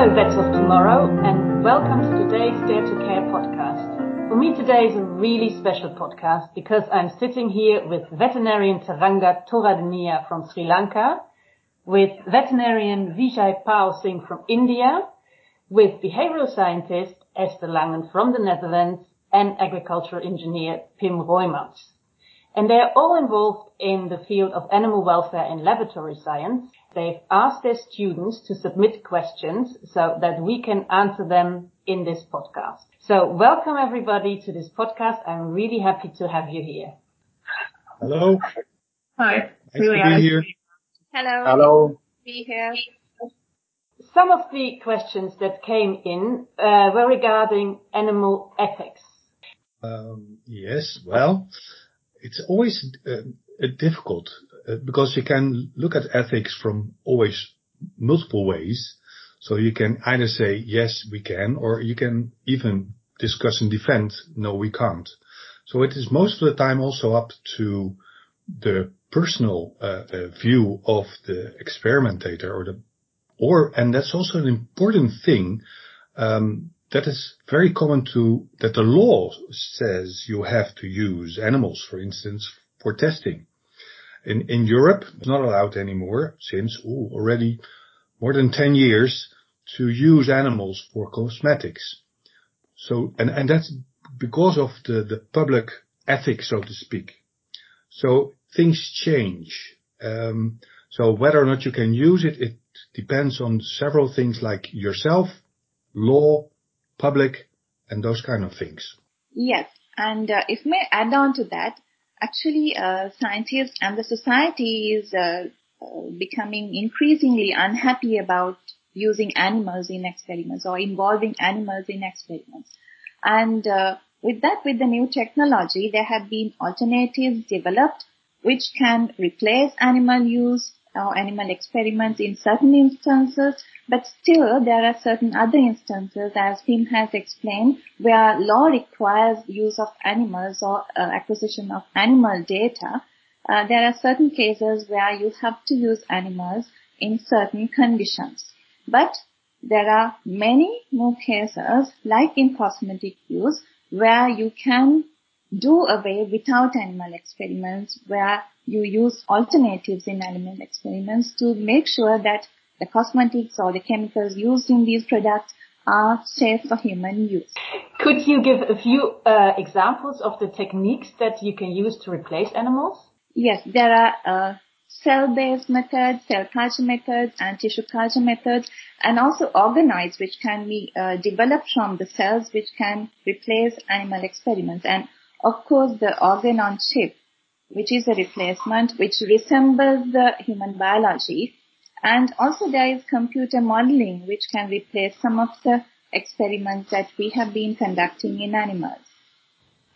Hello, vets of tomorrow, and welcome to today's Dare to Care podcast. For me, today is a really special podcast because I'm sitting here with veterinarian Teranga Toradeniya from Sri Lanka, with veterinarian Vijay Pal Singh from India, with behavioral scientist Esther Langen from the Netherlands, and agricultural engineer Pim Rooymans. And They're all involved in the field of animal welfare and laboratory science. They've asked their students to submit questions so that we can answer them in this podcast. So welcome everybody to this podcast. I'm really happy to have you here. Hello. Hi. Nice to be here. Hello. Hello. Be here. Some of the questions that came in uh, were regarding animal ethics. Um, yes. Well, it's always uh, difficult because you can look at ethics from always multiple ways. So you can either say, "Yes, we can," or you can even discuss and defend, "No, we can't." So it is most of the time also up to the personal uh, uh, view of the experimentator. Or the, or, and that's also an important thing um, that is very common to that the law says you have to use animals, for instance, for testing. In Europe, it's not allowed anymore since already more than 10 years to use animals for cosmetics. So and that's because of the public ethics, so to speak. So things change. Um so whether or not you can use it it depends on several things like yourself, law, public, and those kind of things. Yes. And if may add on to that, actually, uh, scientists and the society is uh, uh, becoming increasingly unhappy about using animals in experiments or involving animals in experiments. And with that, with the new technology, there have been alternatives developed which can replace animal use or animal experiments in certain instances. But still, there are certain other instances, as Pim has explained, where law requires use of animals or uh, acquisition of animal data. Uh, there are certain cases where you have to use animals in certain conditions. But there are many more cases, like in cosmetic use, where you can do away without animal experiments, where you use alternatives in animal experiments to make sure that the cosmetics or the chemicals used in these products are safe for human use. Could you give a few uh, examples of the techniques that you can use to replace animals? Yes. There are uh, cell-based methods, cell culture methods, and tissue culture methods, and also organoids which can be uh, developed from the cells which can replace animal experiments. Of course, the organ-on-chip, which is a replacement which resembles the human biology. And also there is computer modeling, which can replace some of the experiments that we have been conducting in animals.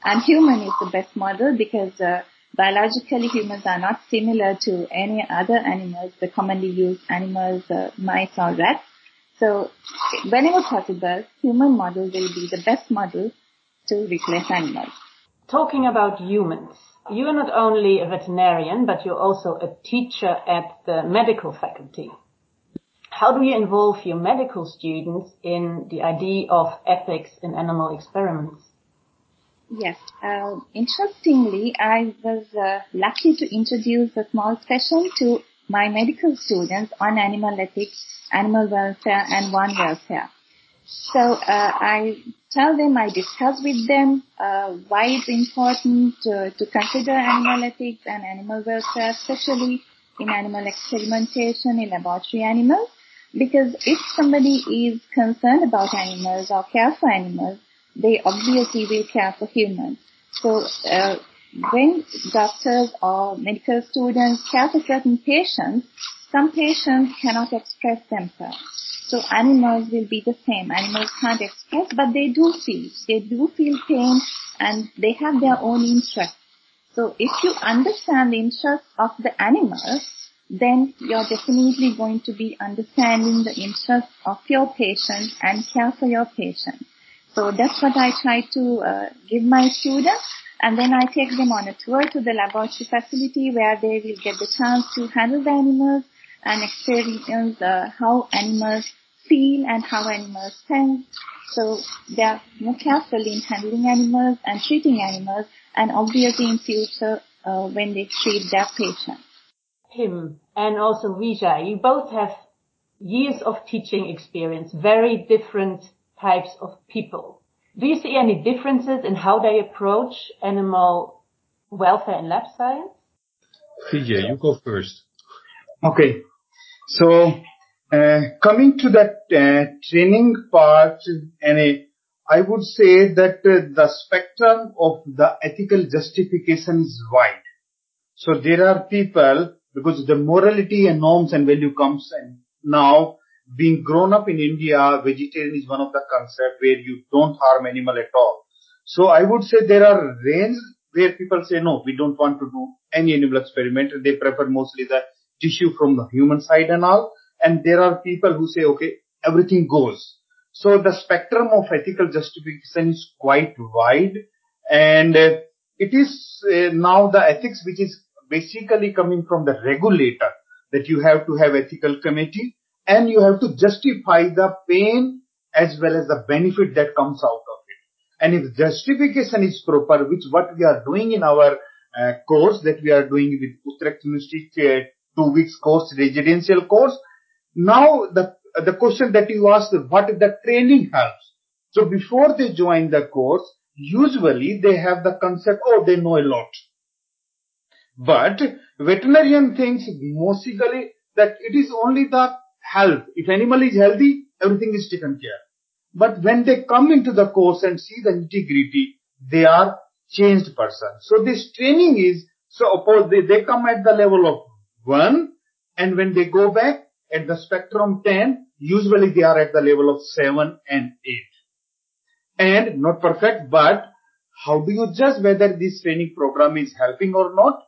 And human is the best model because uh, biologically, humans are not similar to any other animals, the commonly used animals, uh, mice or rats. So whenever possible, human model will be the best model to replace animals. Talking about humans, you are not only a veterinarian, but you're also a teacher at the medical faculty. How do you involve your medical students in the idea of ethics in animal experiments? Yes. Interestingly, I was lucky to introduce a small session to my medical students on animal ethics, animal welfare, and one welfare. So uh, I tell them, I discuss with them why it's important to consider animal ethics and animal welfare, especially in animal experimentation in laboratory animals. Because if somebody is concerned about animals or care for animals, they obviously will care for humans. So uh, when doctors or medical students care for certain patients, some patients cannot express themselves. So animals will be the same. Animals can't express, but they do feel. They do feel pain, and they have their own interests. So if you understand the interests of the animal, then you're definitely going to be understanding the interests of your patient and care for your patient. So that's what I try to uh, give my students, and then I take them on a tour to the laboratory facility where they will get the chance to handle the animals and experience uh, how animals feel and how animals think. So they are more careful in handling animals and treating animals and obviously in future uh, when they treat their patients. Pim and also Vijay, you both have years of teaching experience, very different types of people. Do you see any differences in how they approach animal welfare in lab science? Vijay, you go first. Okay. So, coming to that uh, training part, I would say that uh, the spectrum of the ethical justification is wide. So there are people, because the morality and norms and value comes and now being grown up in India, vegetarian is one of the concept where you don't harm animal at all. So I would say there are range where people say, no, we don't want to do any animal experiment. They prefer mostly the tissue from the human side and all. And there are people who say, okay, everything goes. So the spectrum of ethical justification is quite wide and uh, it is uh, now the ethics which is basically coming from the regulator that you have to have ethical committee and you have to justify the pain as well as the benefit that comes out of it. And if justification is proper, which what we are doing in our uh, course that we are doing with Utrecht University uh, two weeks course, residential course, now the the question that you asked, what the training helps? So before they join the course, usually they have the concept, oh, they know a lot. But veterinarian thinks mostly that it is only the health. If animal is healthy, everything is taken care. But when they come into the course and see the integrity, they are changed person. So this training is, so suppose they, they come at the level of 1 and when they go back at the spectrum 10, usually they are at the level of 7 and 8. And not perfect, but how do you judge whether this training program is helping or not?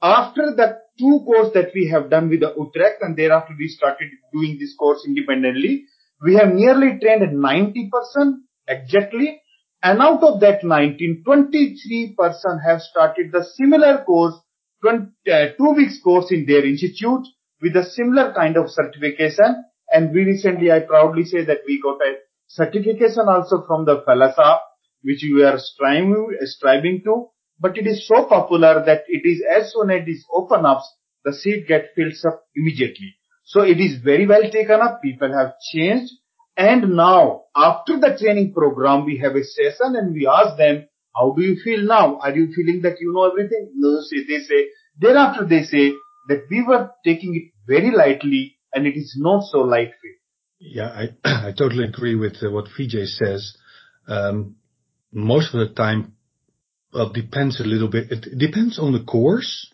After the two course that we have done with the Utrecht and thereafter we started doing this course independently, we have nearly trained 90% exactly. And out of that 19, 23% have started the similar course, 20, uh, two weeks course in their institute with a similar kind of certification. And we recently, I proudly say that we got a certification also from the FELASA, which we are striving, to but it is so popular that it is as soon as it is open up, the seat get fills up immediately. So it is very well taken up. People have changed. And now after the training program, we have a session and we ask them, how do you feel now? Are you feeling that you know everything? No, they say, thereafter they say that we were taking it very lightly and it is not so light fit. Yeah, I, I totally agree with uh, what Vijay says. Um, most of the time well, depends a little bit. It depends on the course,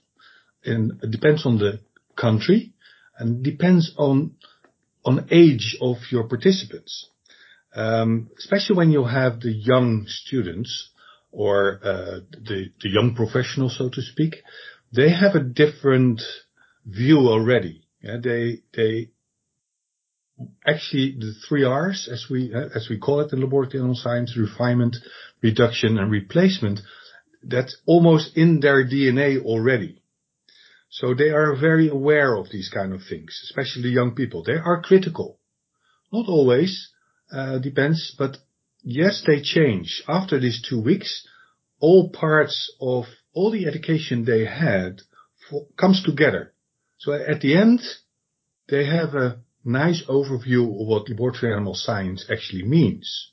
and it depends on the country, and depends on on age of your participants. Um, especially when you have the young students or uh, the the young professionals, so to speak, they have a different view already. They they actually the three R's as we as we call it in laboratory animal science: refinement, reduction, and replacement that's almost in their DNA already. So they are very aware of these kind of things, especially young people. They are critical. Not always, uh, depends, but yes, they change. After these two weeks, all parts of all the education they had comes together. So at the end, they have a nice overview of what laboratory animal science actually means.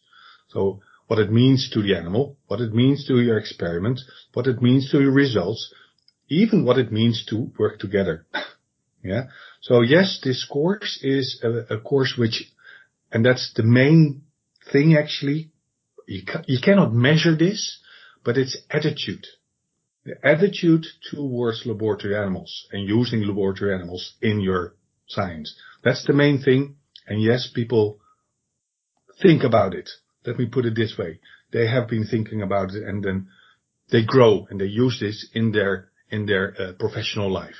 So what it means to the animal, what it means to your experiment, what it means to your results, even what it means to work together. yeah. So yes, this course is a, a, course which, and that's the main thing actually. You, ca- you cannot measure this, but it's attitude. The attitude towards laboratory animals and using laboratory animals in your science. That's the main thing. And yes, people think about it let me put it this way. They have been thinking about it and then they grow and they use this in their in their uh, professional life.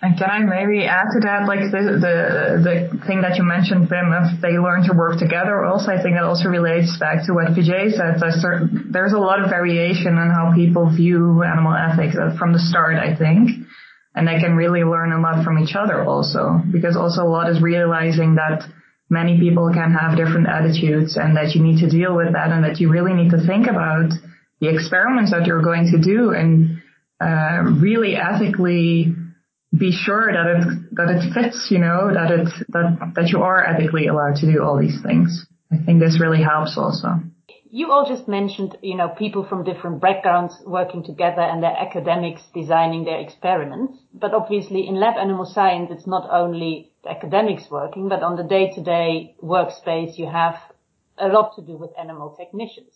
And can I maybe add to that, like the the the thing that you mentioned, Pim, if they learn to work together. Also, I think that also relates back to what Vijay said. There's, certain, there's a lot of variation in how people view animal ethics uh, from the start. I think, and they can really learn a lot from each other also, because also a lot is realizing that many people can have different attitudes and that you need to deal with that and that you really need to think about the experiments that you're going to do and uh, really ethically be sure that it that it fits, you know, that it that that you are ethically allowed to do all these things. I think this really helps also. You all just mentioned, you know, people from different backgrounds working together and their academics designing their experiments. But obviously in lab animal science, it's not only the academics working, but on the day-to-day workspace, you have a lot to do with animal technicians.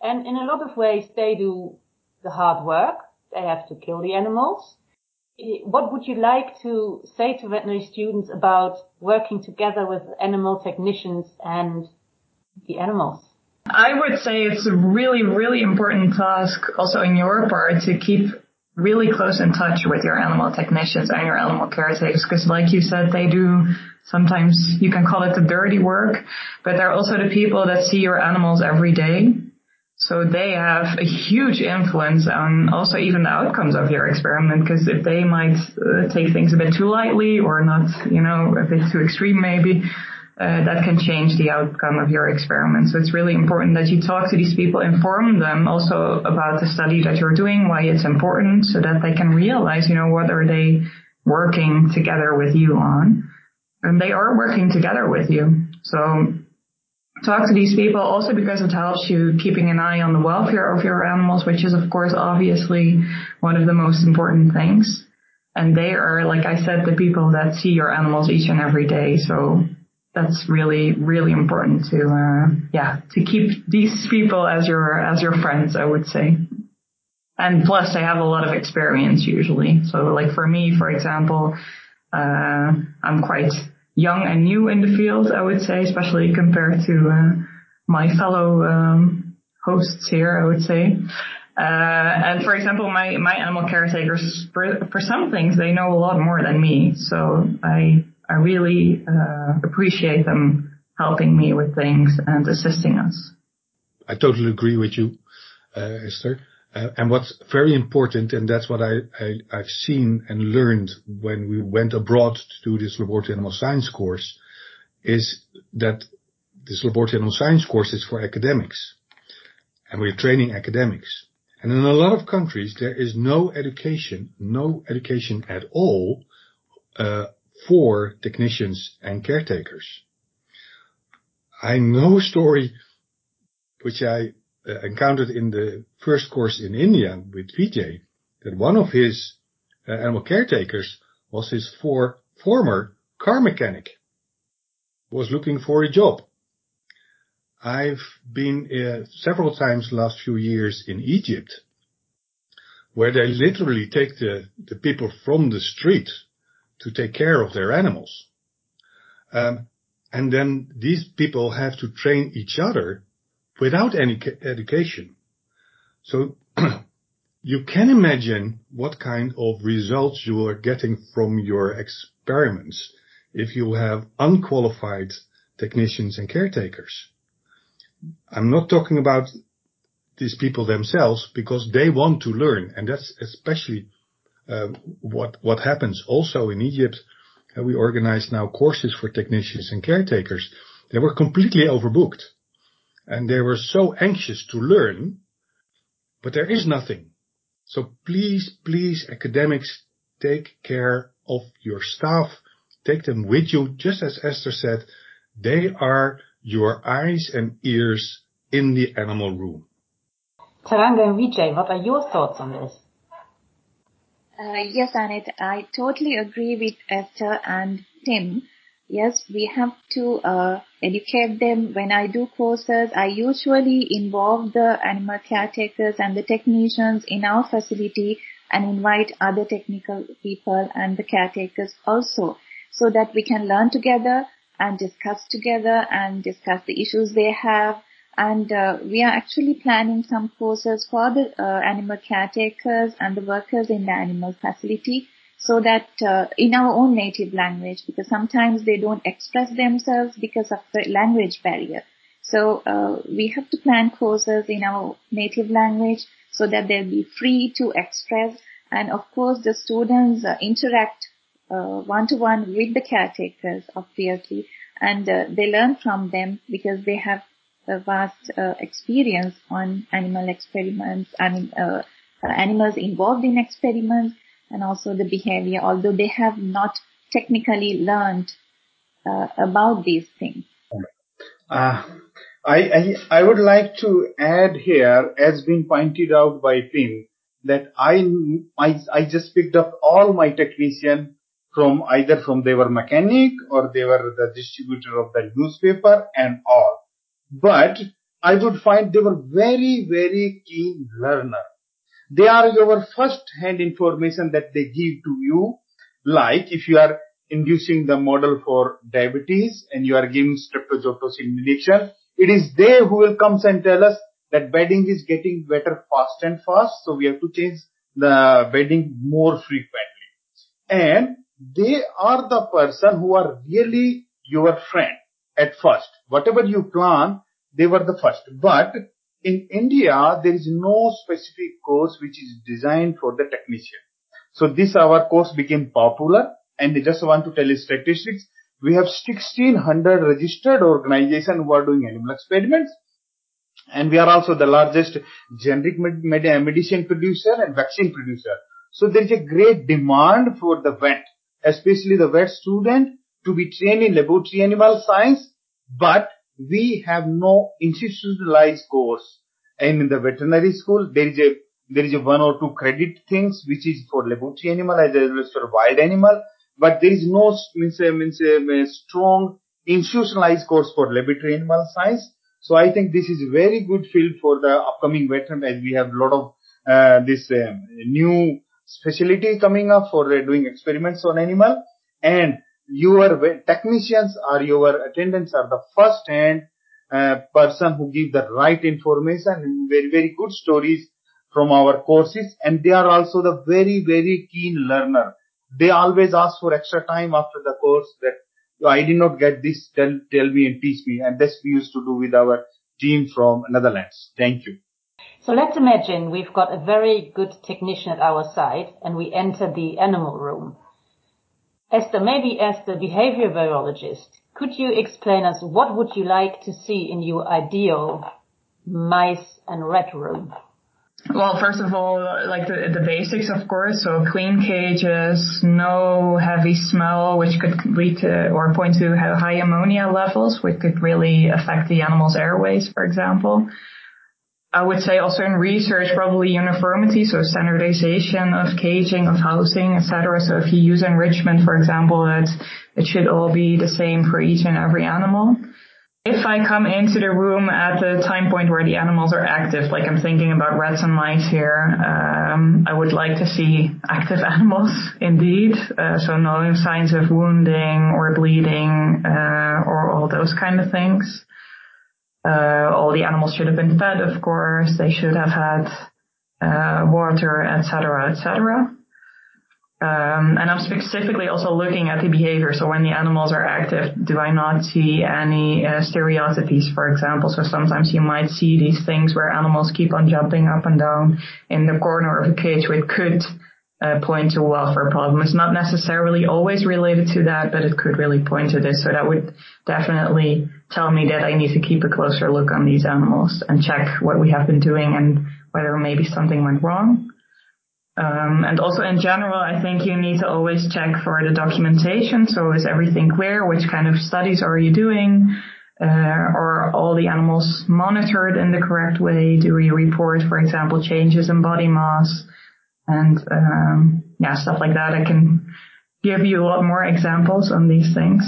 And in a lot of ways, they do the hard work. They have to kill the animals. What would you like to say to veterinary students about working together with animal technicians and the animals? I would say it's a really, really important task also in your part to keep really close in touch with your animal technicians and your animal caretakers because like you said, they do sometimes you can call it the dirty work, but they're also the people that see your animals every day. So they have a huge influence on also even the outcomes of your experiment because if they might uh, take things a bit too lightly or not, you know, a bit too extreme maybe, uh, that can change the outcome of your experiment. So it's really important that you talk to these people, inform them also about the study that you're doing, why it's important, so that they can realize, you know, what are they working together with you on. And they are working together with you. So talk to these people also because it helps you keeping an eye on the welfare of your animals, which is of course obviously one of the most important things. And they are, like I said, the people that see your animals each and every day. So that's really really important to uh, yeah to keep these people as your as your friends I would say and plus they have a lot of experience usually so like for me for example uh, I'm quite young and new in the field I would say especially compared to uh, my fellow um, hosts here I would say uh, and for example, my, my animal caretakers, for, for some things, they know a lot more than me. So I I really uh, appreciate them helping me with things and assisting us. I totally agree with you, uh, Esther. Uh, and what's very important, and that's what I've seen and learned when we went abroad to do this laboratory animal science course, is that this laboratory animal science course is for academics. And we're training academics. And in a lot of countries, there is no education, no education at all, uh, for technicians and caretakers. I know a story which I encountered in the first course in India with Vijay, that one of his uh, animal caretakers was his for, former car mechanic, was looking for a job. I've been uh, several times last few years in Egypt, where they literally take the, the people from the street to take care of their animals. Um, and then these people have to train each other without any education. So you can imagine what kind of results you are getting from your experiments if you have unqualified technicians and caretakers. I'm not talking about these people themselves because they want to learn and that's especially um, what what happens also in Egypt. Uh, we organize now courses for technicians and caretakers. They were completely overbooked, and they were so anxious to learn, but there is nothing. So please, please, academics, take care of your staff. Take them with you, just as Esther said. They are your eyes and ears in the animal room. Taranga and Vijay, what are your thoughts on this? Uh, yes, Annette, I totally agree with Esther and Pim. Yes, we have to uh, educate them. When I do courses, I usually involve the animal caretakers and the technicians in our facility and invite other technical people and the caretakers also so that we can learn together and discuss together and discuss the issues they have and uh, we are actually planning some courses for the uh, animal caretakers and the workers in the animal facility so that uh, in our own native language because sometimes they don't express themselves because of the language barrier. So uh, we have to plan courses in our native language so that they'll be free to express and of course the students uh, interact one to one with the caretakers obviously and uh, they learn from them because they have a vast uh, experience on animal experiments, I mean, uh, uh, animals involved in experiments and also the behavior, although they have not technically learned uh, about these things. Uh, I, I, I would like to add here, as been pointed out by Pim, that I, I, I just picked up all my technician from either from they were mechanic or they were the distributor of the newspaper and all. But I would find they were very, very keen learner. They are your first hand information that they give to you. Like if you are inducing the model for diabetes and you are giving streptozotocin injection, it is they who will come and tell us that bedding is getting better fast and fast. So we have to change the bedding more frequently. And they are the person who are really your friend at first. Whatever you plan, they were the first. But in India, there is no specific course which is designed for the technician. So this our course became popular and I just want to tell you statistics. We have 1600 registered organizations who are doing animal experiments and we are also the largest generic med- med- uh, medicine producer and vaccine producer. So there is a great demand for the vet, especially the vet student to be trained in laboratory animal science, but we have no institutionalized course. And in the veterinary school, there is a there is a one or two credit things which is for laboratory animal as well as for wild animal, but there is no means, means a strong institutionalized course for laboratory animal science. So I think this is a very good field for the upcoming veteran as we have a lot of uh, this uh, new specialty coming up for uh, doing experiments on animal and your technicians or your attendants are the first hand uh, person who give the right information very very good stories from our courses. And they are also the very very keen learner. They always ask for extra time after the course that I did not get this. Tell tell me and teach me. And this we used to do with our team from Netherlands. Thank you. So let's imagine we've got a very good technician at our side and we enter the animal room Esther, maybe as the behavior biologist, could you explain us what would you like to see in your ideal mice and rat room? Well, first of all, like the, the basics, of course. So clean cages, no heavy smell, which could lead to or point to high ammonia levels, which could really affect the animal's airways, for example. I would say also in research, probably uniformity, so standardization of caging, of housing, etc. So if you use enrichment, for example, that it should all be the same for each and every animal. If I come into the room at the time point where the animals are active, like I'm thinking about rats and mice here, um, I would like to see active animals indeed. Uh, so no signs of wounding or bleeding uh, or all those kind of things. Uh, all the animals should have been fed, of course. They should have had uh, water, etc., etc. Um, and I'm specifically also looking at the behavior. So when the animals are active, do I not see any uh, stereotypies, for example? So sometimes you might see these things where animals keep on jumping up and down in the corner of a cage, which could uh, point to a welfare problem. It's not necessarily always related to that, but it could really point to this. So that would definitely tell me that I need to keep a closer look on these animals and check what we have been doing and whether maybe something went wrong. Um, and also in general, I think you need to always check for the documentation. So is everything clear? Which kind of studies are you doing? Uh, are all the animals monitored in the correct way? Do we report, for example, changes in body mass? and um, yeah, stuff like that. I can give you a lot more examples on these things.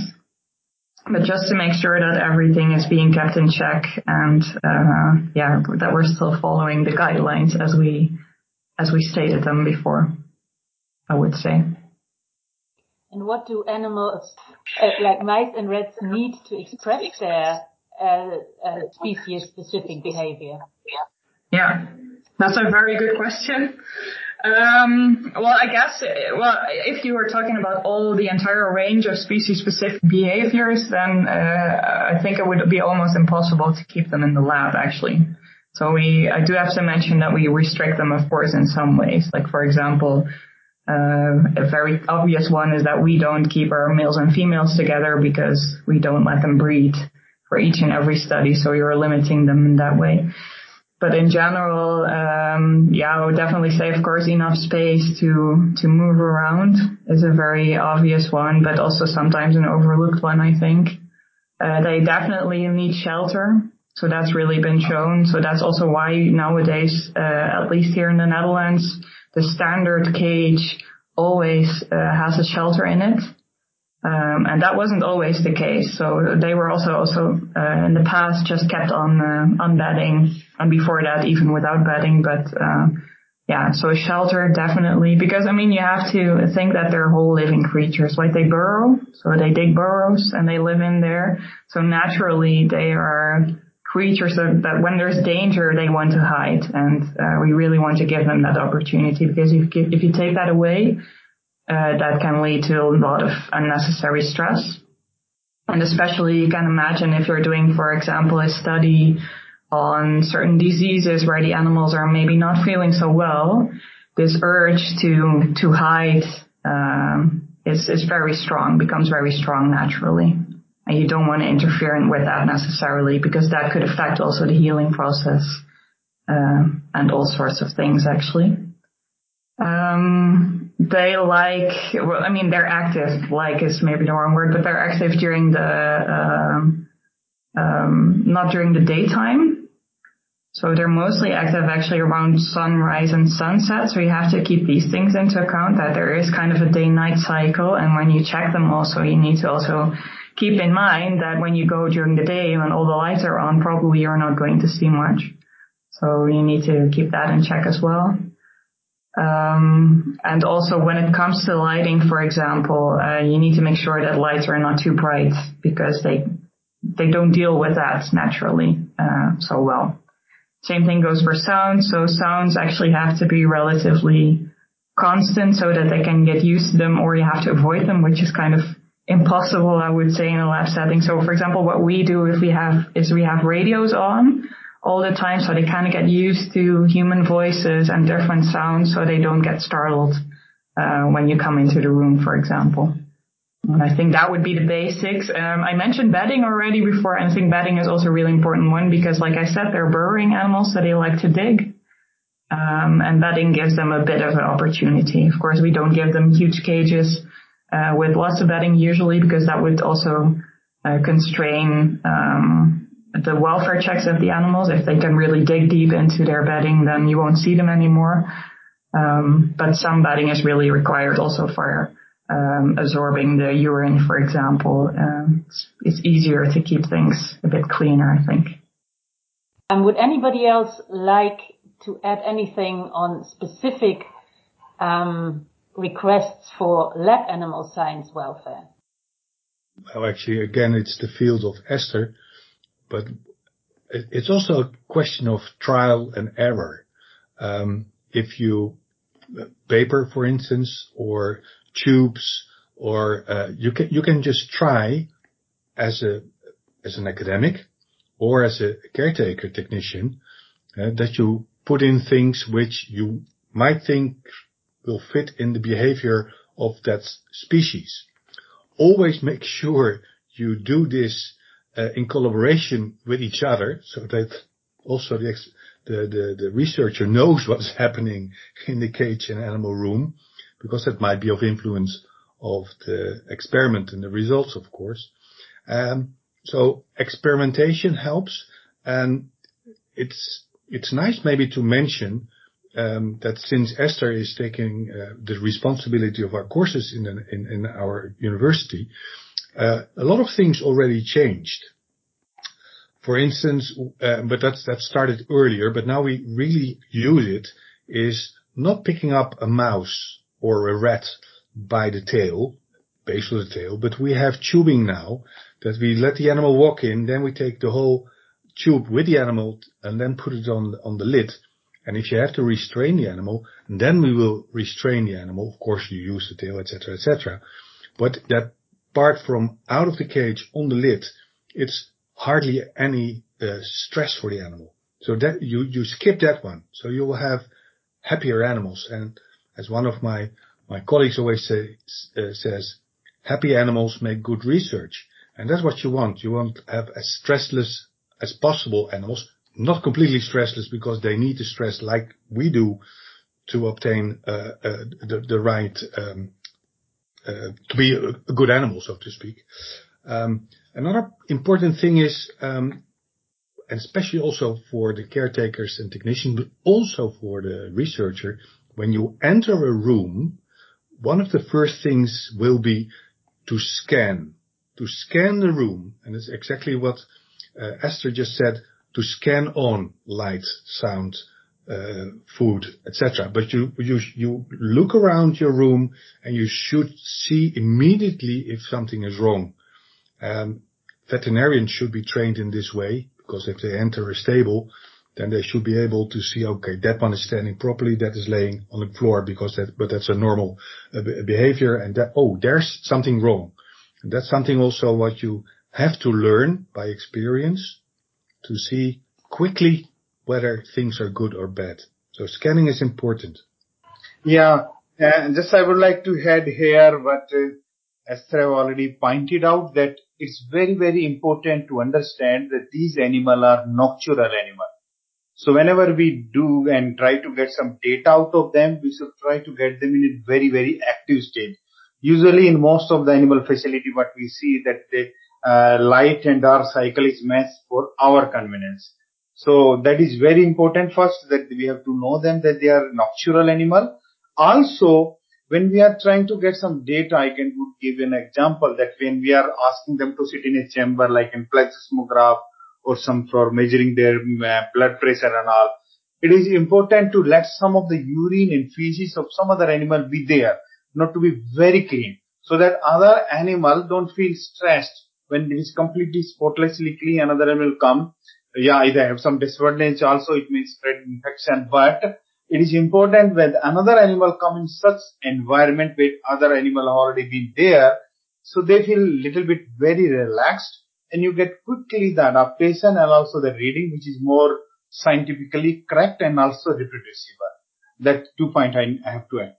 But just to make sure that everything is being kept in check and uh, yeah, that we're still following the guidelines as we as we stated them before, I would say. And what do animals uh, like mice and rats need to express their uh, uh species-specific behavior? Yeah, that's a very good question. Um, well, I guess, well, if you were talking about all the entire range of species-specific behaviors, then uh, I think it would be almost impossible to keep them in the lab, actually. So we, I do have to mention that we restrict them, of course, in some ways. Like, for example, Uh, a very obvious one is that we don't keep our males and females together because we don't let them breed for each and every study, so you're limiting them in that way. But in general, um, yeah, I would definitely say, of course, enough space to to move around is a very obvious one, but also sometimes an overlooked one, I think. Uh, they definitely need shelter, so that's really been shown. So that's also why nowadays, uh, at least here in the Netherlands, the standard cage always uh, has a shelter in it. Um, and that wasn't always the case. So they were also also uh, in the past just kept on uh, on bedding, and before that even without bedding. But uh, yeah, so a shelter definitely because I mean you have to think that they're whole living creatures. Like they burrow, so they dig burrows and they live in there. So naturally they are creatures that, that when there's danger they want to hide, and uh, we really want to give them that opportunity because if if you take that away uh, that can lead to a lot of unnecessary stress. And especially you can imagine if you're doing, for example, a study on certain diseases where the animals are maybe not feeling so well, this urge to to hide um, is is very strong, becomes very strong naturally, and you don't want to interfere with that necessarily because that could affect also the healing process uh, and all sorts of things actually. Um, they like, well, I mean, they're active, like is maybe the wrong word, but they're active during the, um, um, not during the daytime. So they're mostly active actually around sunrise and sunset. So you have to keep these things into account that there is kind of a day night cycle. And when you check them also, you need to also keep in mind that when you go during the day when all the lights are on, probably you're not going to see much. So you need to keep that in check as well. Um, and also when it comes to lighting, for example, uh, you need to make sure that lights are not too bright because they they don't deal with that naturally uh, so well. Same thing goes for sound. So sounds actually have to be relatively constant so that they can get used to them, or you have to avoid them, which is kind of impossible, I would say, in a lab setting. So, for example, what we do if we have is we have radios on all the time, so they kind of get used to human voices and different sounds, so they don't get startled uh, when you come into the room, for example. I think that would be the basics. Um, I mentioned bedding already before, and I think bedding is also a really important one because, like I said, they're burrowing animals, so they like to dig. Um, and bedding gives them a bit of an opportunity. Of course, we don't give them huge cages uh, with lots of bedding usually because that would also uh, constrain um, the welfare checks of the animals. If they can really dig deep into their bedding, then you won't see them anymore. Um, but some bedding is really required also for um, absorbing the urine, for example. Um, it's, it's, easier to keep things a bit cleaner, I think. And would anybody else like to add anything on specific um, requests for lab animal science welfare? Well, actually, again, it's the field of Esther but it's also a question of trial and error. Um, if you paper, for instance, or tubes, or uh, you can you can just try as a as an academic or as a caretaker technician uh, that you put in things which you might think will fit in the behavior of that species. Always make sure you do this uh, in collaboration with each other so that also the, the, the, the researcher knows what's happening in the cage and animal room because that might be of influence of the experiment and the results, of course. Um, so experimentation helps and it's, it's nice maybe to mention um, that since Esther is taking uh, the responsibility of our courses in, in, in our university, uh, a lot of things already changed. For instance, uh, but that's that started earlier, but now we really use it, is not picking up a mouse or a rat by the tail, base of the tail, but we have tubing now that we let the animal walk in, then we take the whole tube with the animal and then put it on on the lid. And if you have to restrain the animal, then we will restrain the animal. Of course, you use the tail, etc., etc. But that part from out of the cage on the lid, it's hardly any uh, stress for the animal. So that you, you skip that one. So you will have happier animals. And as one of my my colleagues always say, uh, says, happy animals make good research. And that's what you want. You want to have as stressless as possible animals, not completely stressless because they need the stress like we do to obtain uh, uh, the, the right um, uh, to be a, good animal, so to speak. Um, another important thing is, um, and especially also for the caretakers and technicians, but also for the researcher, when you enter a room, one of the first things will be to scan, to scan the room, and it's exactly what uh, Esther just said, to scan on light, sound, uh, food, etc. But you, you, you look around your room and you should see immediately if something is wrong. Um, veterinarians should be trained in this way because if they enter a stable, then they should be able to see, okay, that one is standing properly, that is laying on the floor because that, but that's a normal uh, behavior and that, oh, there's something wrong. And that's something also what you have to learn by experience to see quickly whether things are good or bad. So scanning is important. Yeah, and just I would like to add here what uh, Esther already pointed out that it's very, very important to understand that these animals are nocturnal animals. So whenever we do and try to get some data out of them, we should try to get them in a very, very active state. Usually in most of the animal facility, what we see that the uh, light and dark cycle is matched for our convenience. So that is very important first that we have to know them that they are nocturnal animal. Also, when we are trying to get some data, I can give an example that when we are asking them to sit in a chamber like in plethysmograph or some for measuring their uh, blood pressure and all, it is important to let some of the urine and feces of some other animal be there, not to be very clean, so that other animal don't feel stressed when it is completely spotlessly clean. Another animal come yeah, either have some disadvantage also, it may spread infection, but it is important when another animal come in such environment where other animal already been there, so they feel little bit very relaxed and you get quickly the adaptation and also the reading which is more scientifically correct and also reproducible. That two point I, I have to add.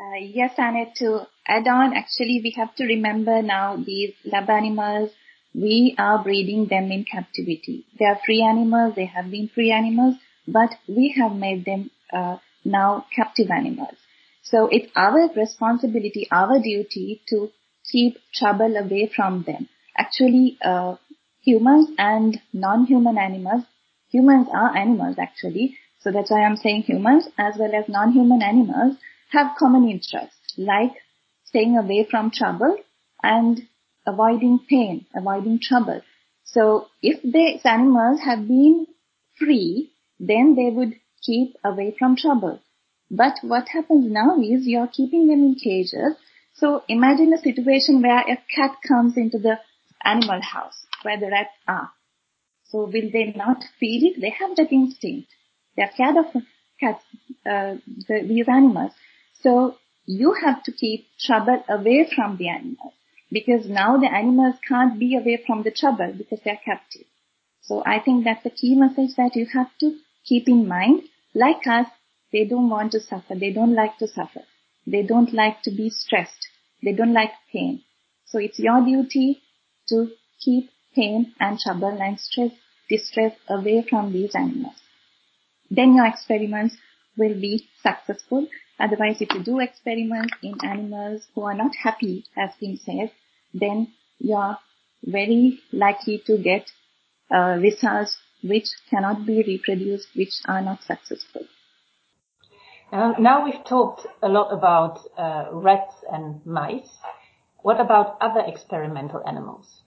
Uh, yes, Annette, to add on, actually we have to remember now these lab animals we are breeding them in captivity. They are free animals, they have been free animals, but we have made them uh, now captive animals. So it's our responsibility, our duty to keep trouble away from them. Actually, uh, humans and non-human animals, humans are animals actually, so that's why I'm saying humans as well as non-human animals have common interests like staying away from trouble and avoiding pain, avoiding trouble. So if these animals have been free, then they would keep away from trouble. But what happens now is you're keeping them in cages. So imagine a situation where a cat comes into the animal house where the rats are. So will they not feed it? They have that instinct. They're scared of cats, uh, the, these animals. So you have to keep trouble away from the animals because now the animals can't be away from the trouble because they're captive. So I think that's the key message that you have to keep in mind. Like us, they don't want to suffer. They don't like to suffer. They don't like to be stressed. They don't like pain. So it's your duty to keep pain and trouble and stress, distress away from these animals. Then your experiments will be successful. Otherwise, if you do experiments in animals who are not happy, as been said, then you are very likely to get uh, results which cannot be reproduced, which are not successful. Um, now we've talked a lot about uh, rats and mice. What about other experimental animals?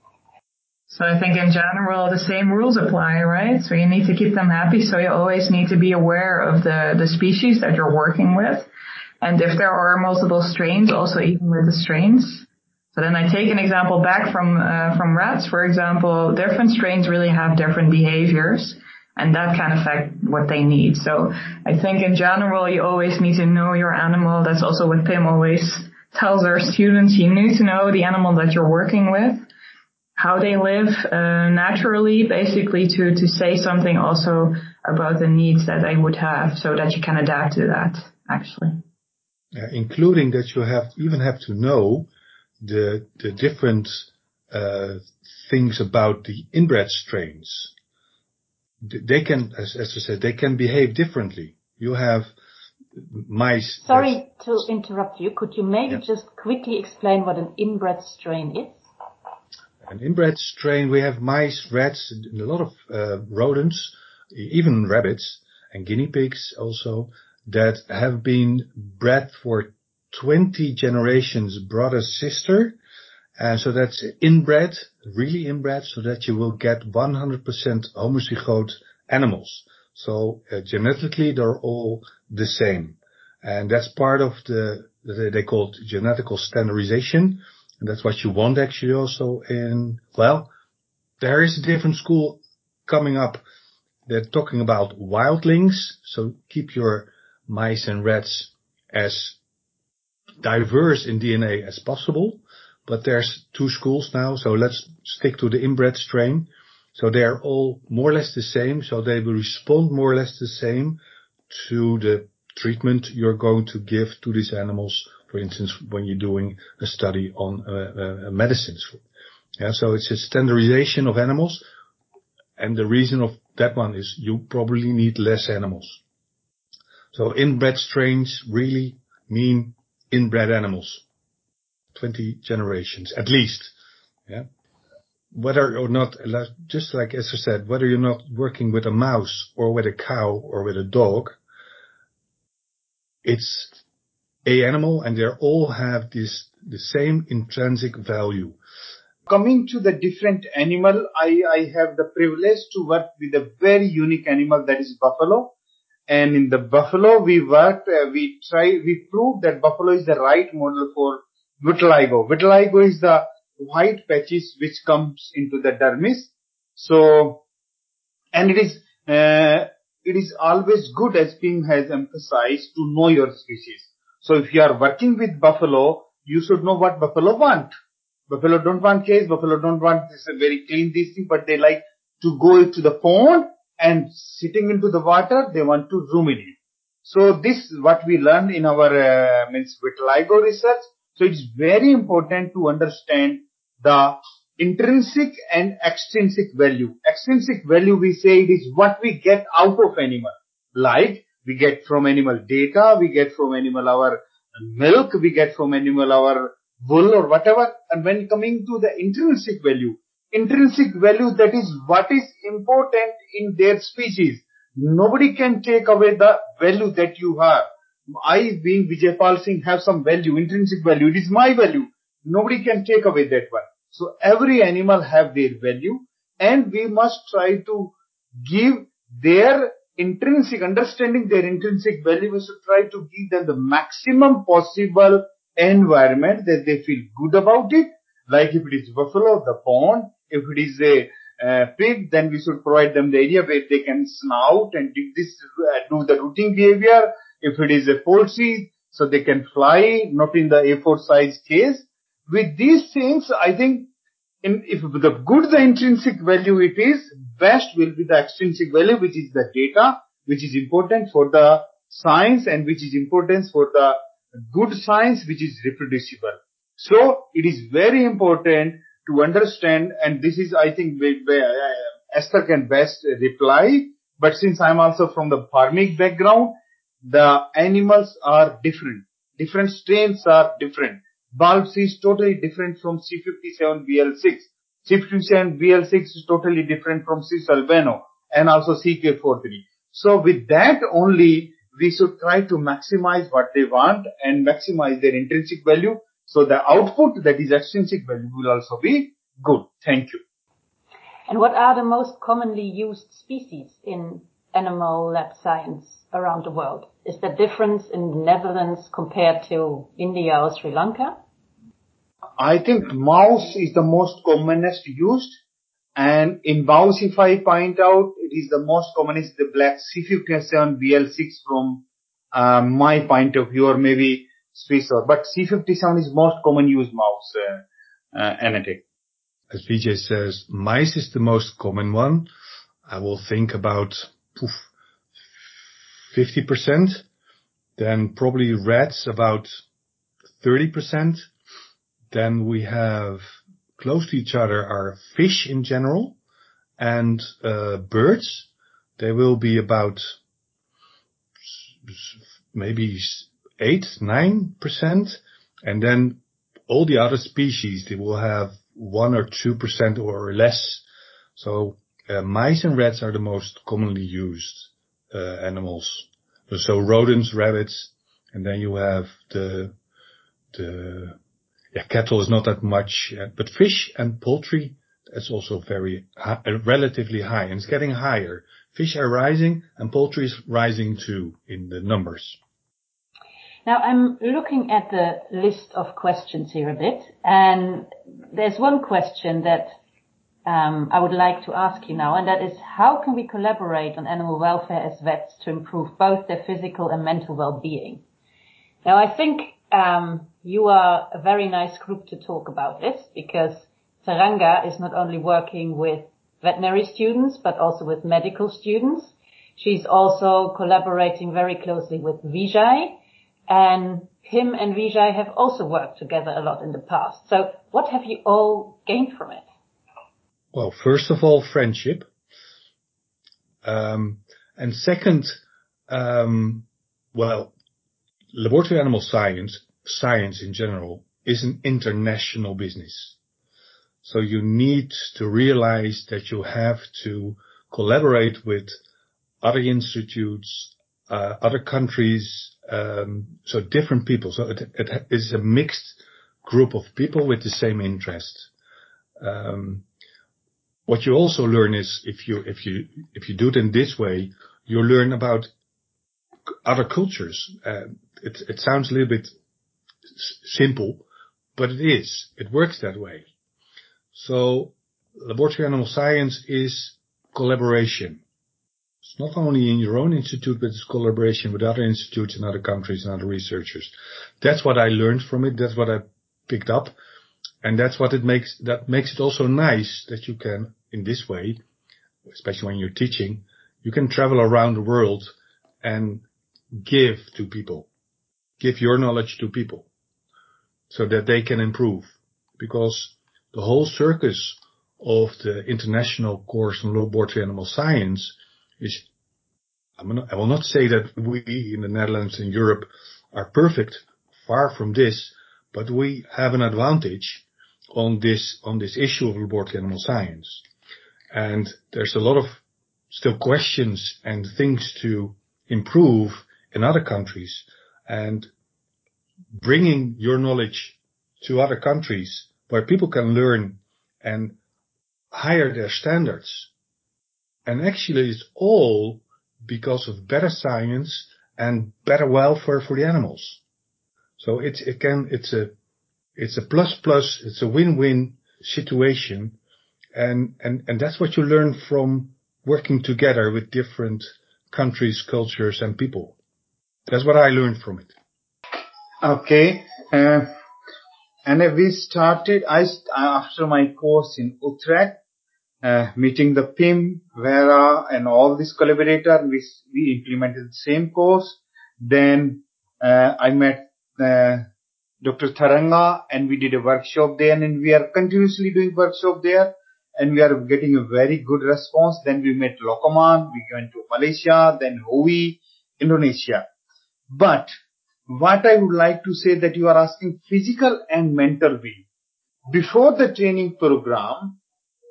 So I think in general the same rules apply, right? So you need to keep them happy. So you always need to be aware of the, the species that you're working with. And if there are multiple strains, also even with the strains, so then I take an example back from uh, from rats, for example. Different strains really have different behaviors, and that can affect what they need. So I think in general, you always need to know your animal. That's also what Pim always tells our students. You need to know the animal that you're working with, how they live uh, naturally, basically to to say something also about the needs that they would have, so that you can adapt to that. Actually. uh, including that you have even have to know the the different uh, things about the inbred strains. They can, as, as I said, they can behave differently. You have mice. Sorry to interrupt you. Could you maybe yeah. just quickly explain what an inbred strain is? An inbred strain, we have mice, rats, a lot of uh, rodents, even rabbits and guinea pigs also, that have been bred for 20 generations brother sister. And so that's inbred, really inbred, so that you will get 100% homozygote animals. So uh, genetically, they're all the same. And that's part of the, they call it genetical standardization. And that's what you want actually also in, well, there is a different school coming up. They're talking about wildlings. So keep your mice and rats as diverse in DNA as possible. But there's two schools now, so let's stick to the inbred strain. So they are all more or less the same, so they will respond more or less the same to the treatment you're going to give to these animals, for instance, when you're doing a study on uh, uh, medicines. Yeah, so it's a standardization of animals, and the reason of that one is you probably need less animals. So inbred strains really mean inbred animals. 20 generations, at least. Yeah. Whether or not, just like Esther said, whether you're not working with a mouse or with a cow or with a dog, it's a animal and they all have this, the same intrinsic value. Coming to the different animal, I, I have the privilege to work with a very unique animal that is buffalo. And in the buffalo, we worked, uh, we try, we proved that buffalo is the right model for vitiligo. Vitiligo is the white patches which comes into the dermis. So, and it is, uh, it is always good as Pim has emphasized to know your species. So if you are working with buffalo, you should know what buffalo want. Buffalo don't want cage, buffalo don't want this very clean this thing, but they like to go to the pond and sitting into the water, they want to ruminate. So this is what we learned in our uh, means vitiligo research. So it's very important to understand the intrinsic and extrinsic value. Extrinsic value we say it is what we get out of animal. Like we get from animal data, we get from animal our milk, we get from animal our wool or whatever. And when coming to the intrinsic value, intrinsic value that is what is important in their species. Nobody can take away the value that you have. I being Vijay Pal Singh have some value, intrinsic value. It is my value. Nobody can take away that one. So every animal have their value and we must try to give their intrinsic, understanding their intrinsic value, we should try to give them the maximum possible environment that they feel good about it. Like if it is buffalo, the pond, if it is a uh, pig, then we should provide them the area where they can snout and do this, uh, do the rooting behavior. If it is a poultry, so they can fly, not in the A4 size case. With these things, I think in, if the good the intrinsic value it is, best will be the extrinsic value, which is the data, which is important for the science and which is important for the good science, which is reproducible. So it is very important to understand, and this is, I think, where uh, Esther can best reply. But since I'm also from the farming background, the animals are different. Different strains are different. BALB/c is totally different from C57BL6. C57BL6 is totally different from Swiss albino and also CK43. So with that only, we should try to maximize what they want and maximize their intrinsic value so the output that is extrinsic value will also be good. Thank you. And what are the most commonly used species in animal lab science around the world? Is there difference in the Netherlands compared to India or Sri Lanka? I think mouse is the most commonest used. And in mouse, if I point out, it is the most common is the black C57 BL6 from uh, my point of view, or maybe Swissor. But C57 is most common used mouse uh, uh, As Vijay says, mice is the most common one. I will think about poof, 50%. Then probably rats about 30%. Then we have close to each other are fish in general and uh, birds. They will be about maybe 8 9%. And then all the other species, they will have 1 or 2% or less. So uh, mice and rats are the most commonly used uh, animals. So rodents, rabbits, and then you have the the cattle is not that much, uh, but fish and poultry that's also very high, relatively high, and it's getting higher. Fish are rising, and poultry is rising too in the numbers. Now I'm looking at the list of questions here a bit, and there's one question that um, I would like to ask you now, and that is how can we collaborate on animal welfare as vets to improve both their physical and mental well-being? Now, I think um, you are a very nice group to talk about this because Saranga is not only working with veterinary students but also with medical students. She's also collaborating very closely with Vijay, and him and Vijay have also worked together a lot in the past. So, what have you all gained from it? Well, first of all, friendship. Um, and second, um, well, laboratory animal science, science in general, is an international business. So you need to realize that you have to collaborate with other institutes, uh, other countries, um, so different people. So it, it is a mixed group of people with the same interest. Um, what you also learn is if you if you if you do it in this way, you learn about other cultures. Uh, it it sounds a little bit simple, but it is. It works that way. So laboratory animal science is collaboration. It's not only in your own institute, but it's collaboration with other institutes in other countries and other researchers. That's what I learned from it. That's what I picked up. And that's what it makes, that makes it also nice that you can, in this way, especially when you're teaching, you can travel around the world and give to people, give your knowledge to people so that they can improve because the whole circus of the international course on laboratory animal science is, I will not say that we in the Netherlands and Europe are perfect, far from this, but we have an advantage on this on this issue of laboratory animal science. And there's a lot of still questions and things to improve in other countries. And bringing your knowledge to other countries where people can learn and higher their standards. And actually it's all because of better science and better welfare for the animals. So it's, again, it's a it's a plus plus, it's a win-win situation. And, and, and that's what you learn from working together with different countries, cultures and people. That's what I learned from it. Okay. Uh, and we started, I, after my course in Utrecht, uh, meeting the Pim, Vera and all these collaborators, we, we implemented the same course. Then, uh, I met, uh, Dr. Tharanga and we did a workshop there and we are continuously doing workshop there and we are getting a very good response. Then we met Lokoman, we went to Malaysia, then Hui, Indonesia. But what I would like to say that you are asking physical and mental being. Before the training program,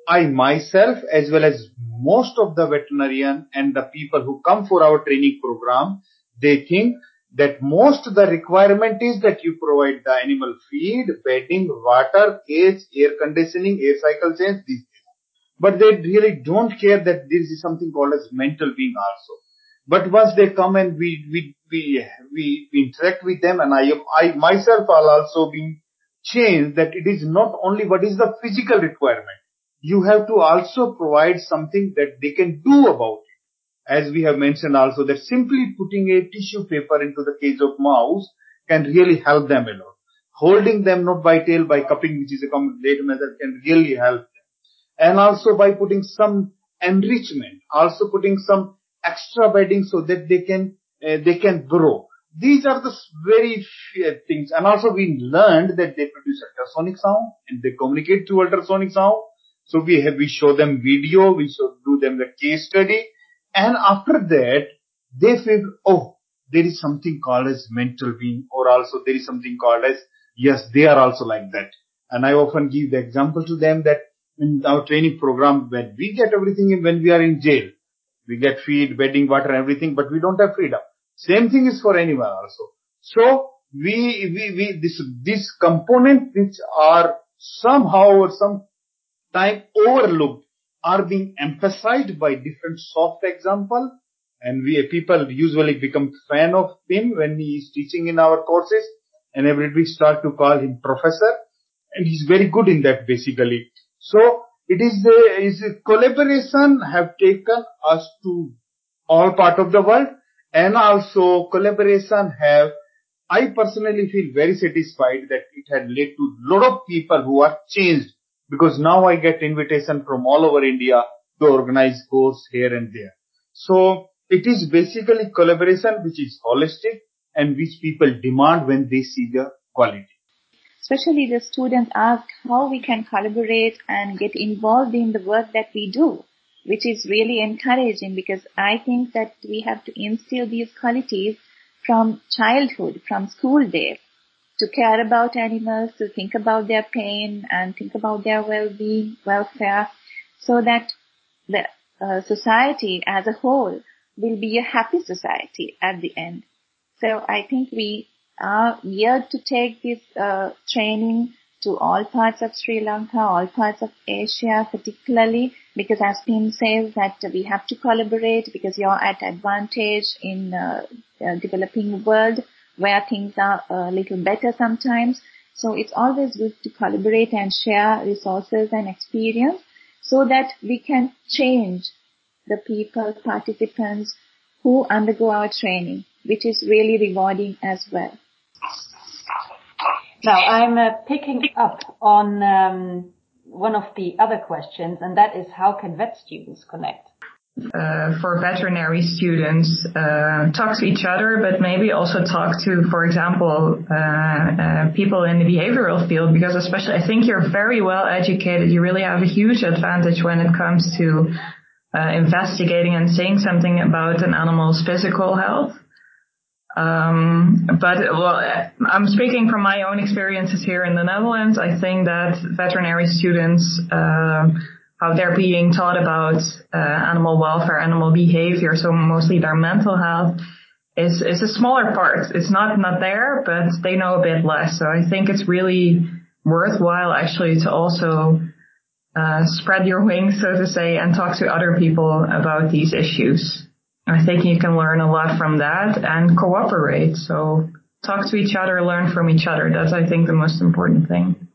I myself as well as most of the veterinarian and the people who come for our training program, they think that most the requirement is that you provide the animal feed, bedding, water, cage, air conditioning, air cycle change, these things. But they really don't care that this is something called as mental being also. But once they come and we, we, we, we, interact with them and I I myself are also being changed that it is not only what is the physical requirement. You have to also provide something that they can do about it. as we have mentioned also that simply putting a tissue paper into the cage of mouse can really help them a lot. Holding them not by tail by cupping which is a common later method can really help them. And also by putting some enrichment, also putting some extra bedding so that they can, uh, they can grow. these are the very few things. And also we learned that they produce ultrasonic sound and they communicate through ultrasonic sound. So we have, we show them video, we show, do them the case study. And after that, they feel, oh, there is something called as mental being or also there is something called as, yes, they are also like that. And I often give the example to them that in our training program, when we get everything when we are in jail, we get feed, bedding, water, everything, but we don't have freedom. Same thing is for anyone also. So we, we, we, this, this component which are somehow or some time overlooked are being emphasized by different soft example. And we people usually become fan of him when he is teaching in our courses and everybody start to call him professor and he's very good in that basically. So it is the is a collaboration have taken us to all part of the world and also collaboration have I personally feel very satisfied that it had led to lot of people who are changed because now I get invitation from all over India to organize course here and there. So it is basically collaboration which is holistic and which people demand when they see the quality especially the students ask how we can collaborate and get involved in the work that we do, which is really encouraging because I think that we have to instill these qualities from childhood, from school days, to care about animals, to think about their pain and think about their well-being, welfare, so that the uh, society as a whole will be a happy society at the end. So I think we are to take this uh, training to all parts of Sri Lanka, all parts of Asia particularly, because as Pim says that we have to collaborate because you're at advantage in uh, uh, developing world where things are a little better sometimes. So it's always good to collaborate and share resources and experience so that we can change the people, participants who undergo our training, which is really rewarding as well. Now, I'm uh, picking up on um, one of the other questions, and that is how can vet students connect? Uh, for veterinary students, uh, talk to each other, but maybe also talk to, for example, uh, uh, people in the behavioral field, because especially I think you're very well educated. You really have a huge advantage when it comes to uh, investigating and saying something about an animal's physical health. Um, but well, I'm speaking from my own experiences here in the Netherlands. I think that veterinary students, uh, how they're being taught about uh, animal welfare, animal behavior, so mostly their mental health, is is a smaller part. It's not not there, but they know a bit less. So I think it's really worthwhile actually to also uh, spread your wings, so to say, and talk to other people about these issues. I think you can learn a lot from that and cooperate. So talk to each other, learn from each other. That's, I think, the most important thing.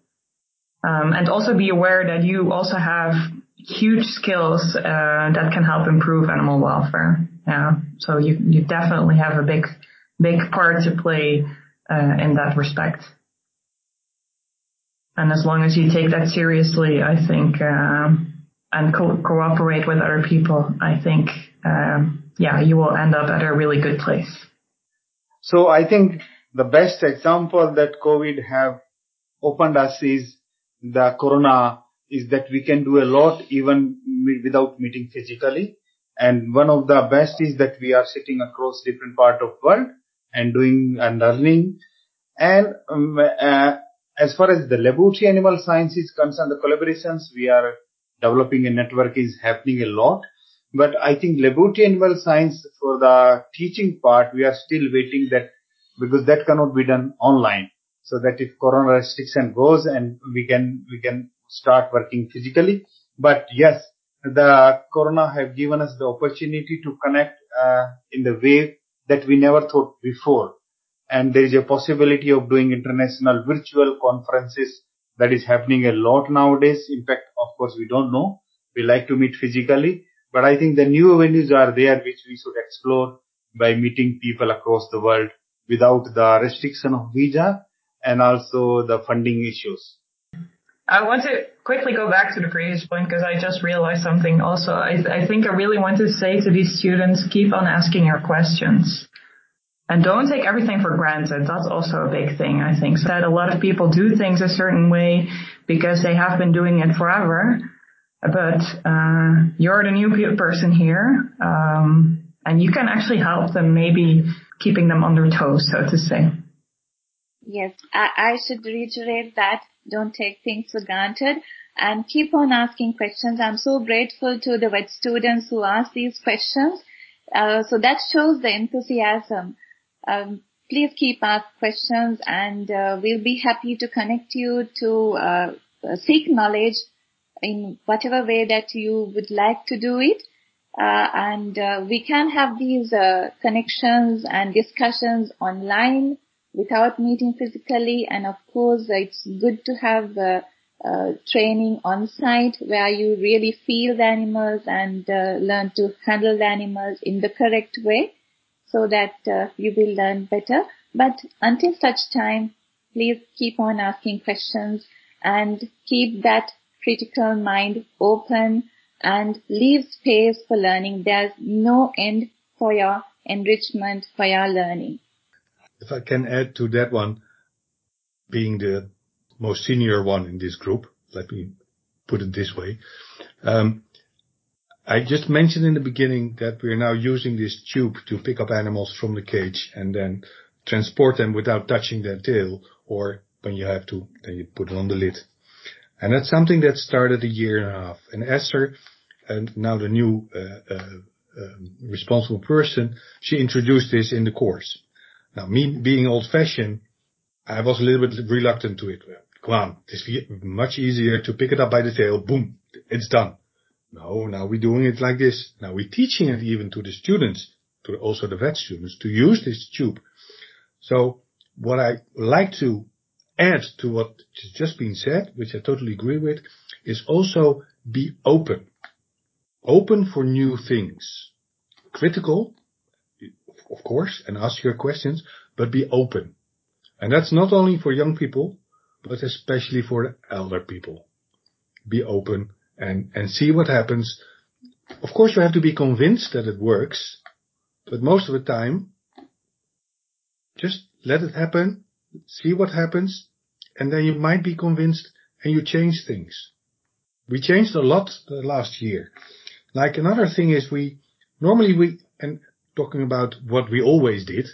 Um, and also be aware that you also have huge skills uh, that can help improve animal welfare. Yeah. So you you definitely have a big big part to play uh, in that respect. And as long as you take that seriously, I think, uh, and co- cooperate with other people, I think um, yeah, you will end up at a really good place. So I think the best example that COVID have opened us is the corona is that we can do a lot even without meeting physically. And one of the best is that we are sitting across different part of world and doing and learning. And um, uh, as far as the laboratory animal science is concerned, the collaborations we are developing a network is happening a lot. But I think laboratory animal science for the teaching part, we are still waiting that because that cannot be done online. So that if corona restriction goes and we can, we can start working physically. But yes, the corona have given us the opportunity to connect uh, in the way that we never thought before. And there is a possibility of doing international virtual conferences that is happening a lot nowadays. In fact, of course, we don't know. We like to meet physically, but I think the new avenues are there which we should explore by meeting people across the world without the restriction of visa and also the funding issues. I want to quickly go back to the previous point because I just realized something also. I, I think I really want to say to these students, keep on asking your questions. And don't take everything for granted. That's also a big thing, I think. That a lot of people do things a certain way because they have been doing it forever. But uh, you're the new person here, um, and you can actually help them, maybe keeping them on their toes, so to say. Yes, I, I should reiterate that. Don't take things for granted and keep on asking questions. I'm so grateful to the vet students who ask these questions. Uh, so that shows the enthusiasm um, please keep asking questions and uh, we'll be happy to connect you to uh, seek knowledge in whatever way that you would like to do it. Uh, and uh, we can have these uh, connections and discussions online without meeting physically. And of course, it's good to have training on site where you really feel the animals and learn to handle the animals in the correct way so that uh, you will learn better. But until such time, please keep on asking questions and keep that critical mind open and leave space for learning. There's no end for your enrichment, for your learning. If I can add to that one, being the most senior one in this group, let me put it this way. Um, I just mentioned in the beginning that we are now using this tube to pick up animals from the cage and then transport them without touching their tail, or when you have to, then you put it on the lid. And that's something that started a year and a half. And Esther, and now the new uh, uh, um, responsible person, she introduced this in the course. Now, me being old-fashioned, I was a little bit reluctant to it. Come on, it's much easier to pick it up by the tail. Boom, it's done. No, now we're doing it like this. Now we're teaching it even to the students, to also the vet students, to use this tube. So what I like to add to what has just been said, which I totally agree with, is also be open. Open for new things. Critical, of course, and ask your questions, but be open. And that's not only for young people, but especially for elder people. Be open and, and see what happens. Of course, you have to be convinced that it works, but most of the time, just let it happen, see what happens, and then you might be convinced and you change things. We changed a lot the last year. Like another thing is we, normally we, and talking about what we always did,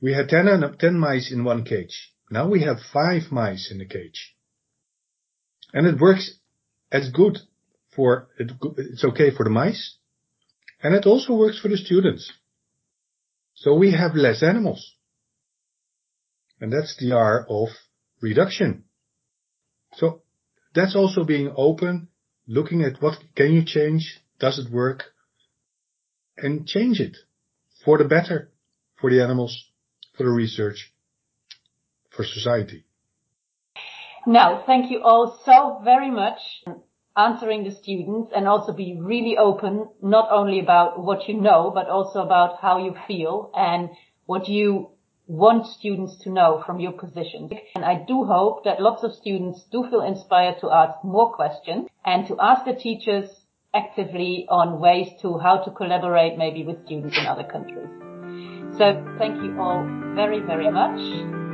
we had 10, and, 10 mice in one cage. Now we have 5 mice in the cage. And it works as good for it, it's okay for the mice, and it also works for the students. So we have less animals. And that's the R of reduction. So that's also being open, looking at what can you change, does it work, and change it for the better, for the animals, for the research, for society. Now, thank you all so very much answering the students and also be really open, not only about what you know, but also about how you feel and what you want students to know from your position. And I do hope that lots of students do feel inspired to ask more questions and to ask the teachers actively on ways to how to collaborate maybe with students in other countries. So thank you all very, very much.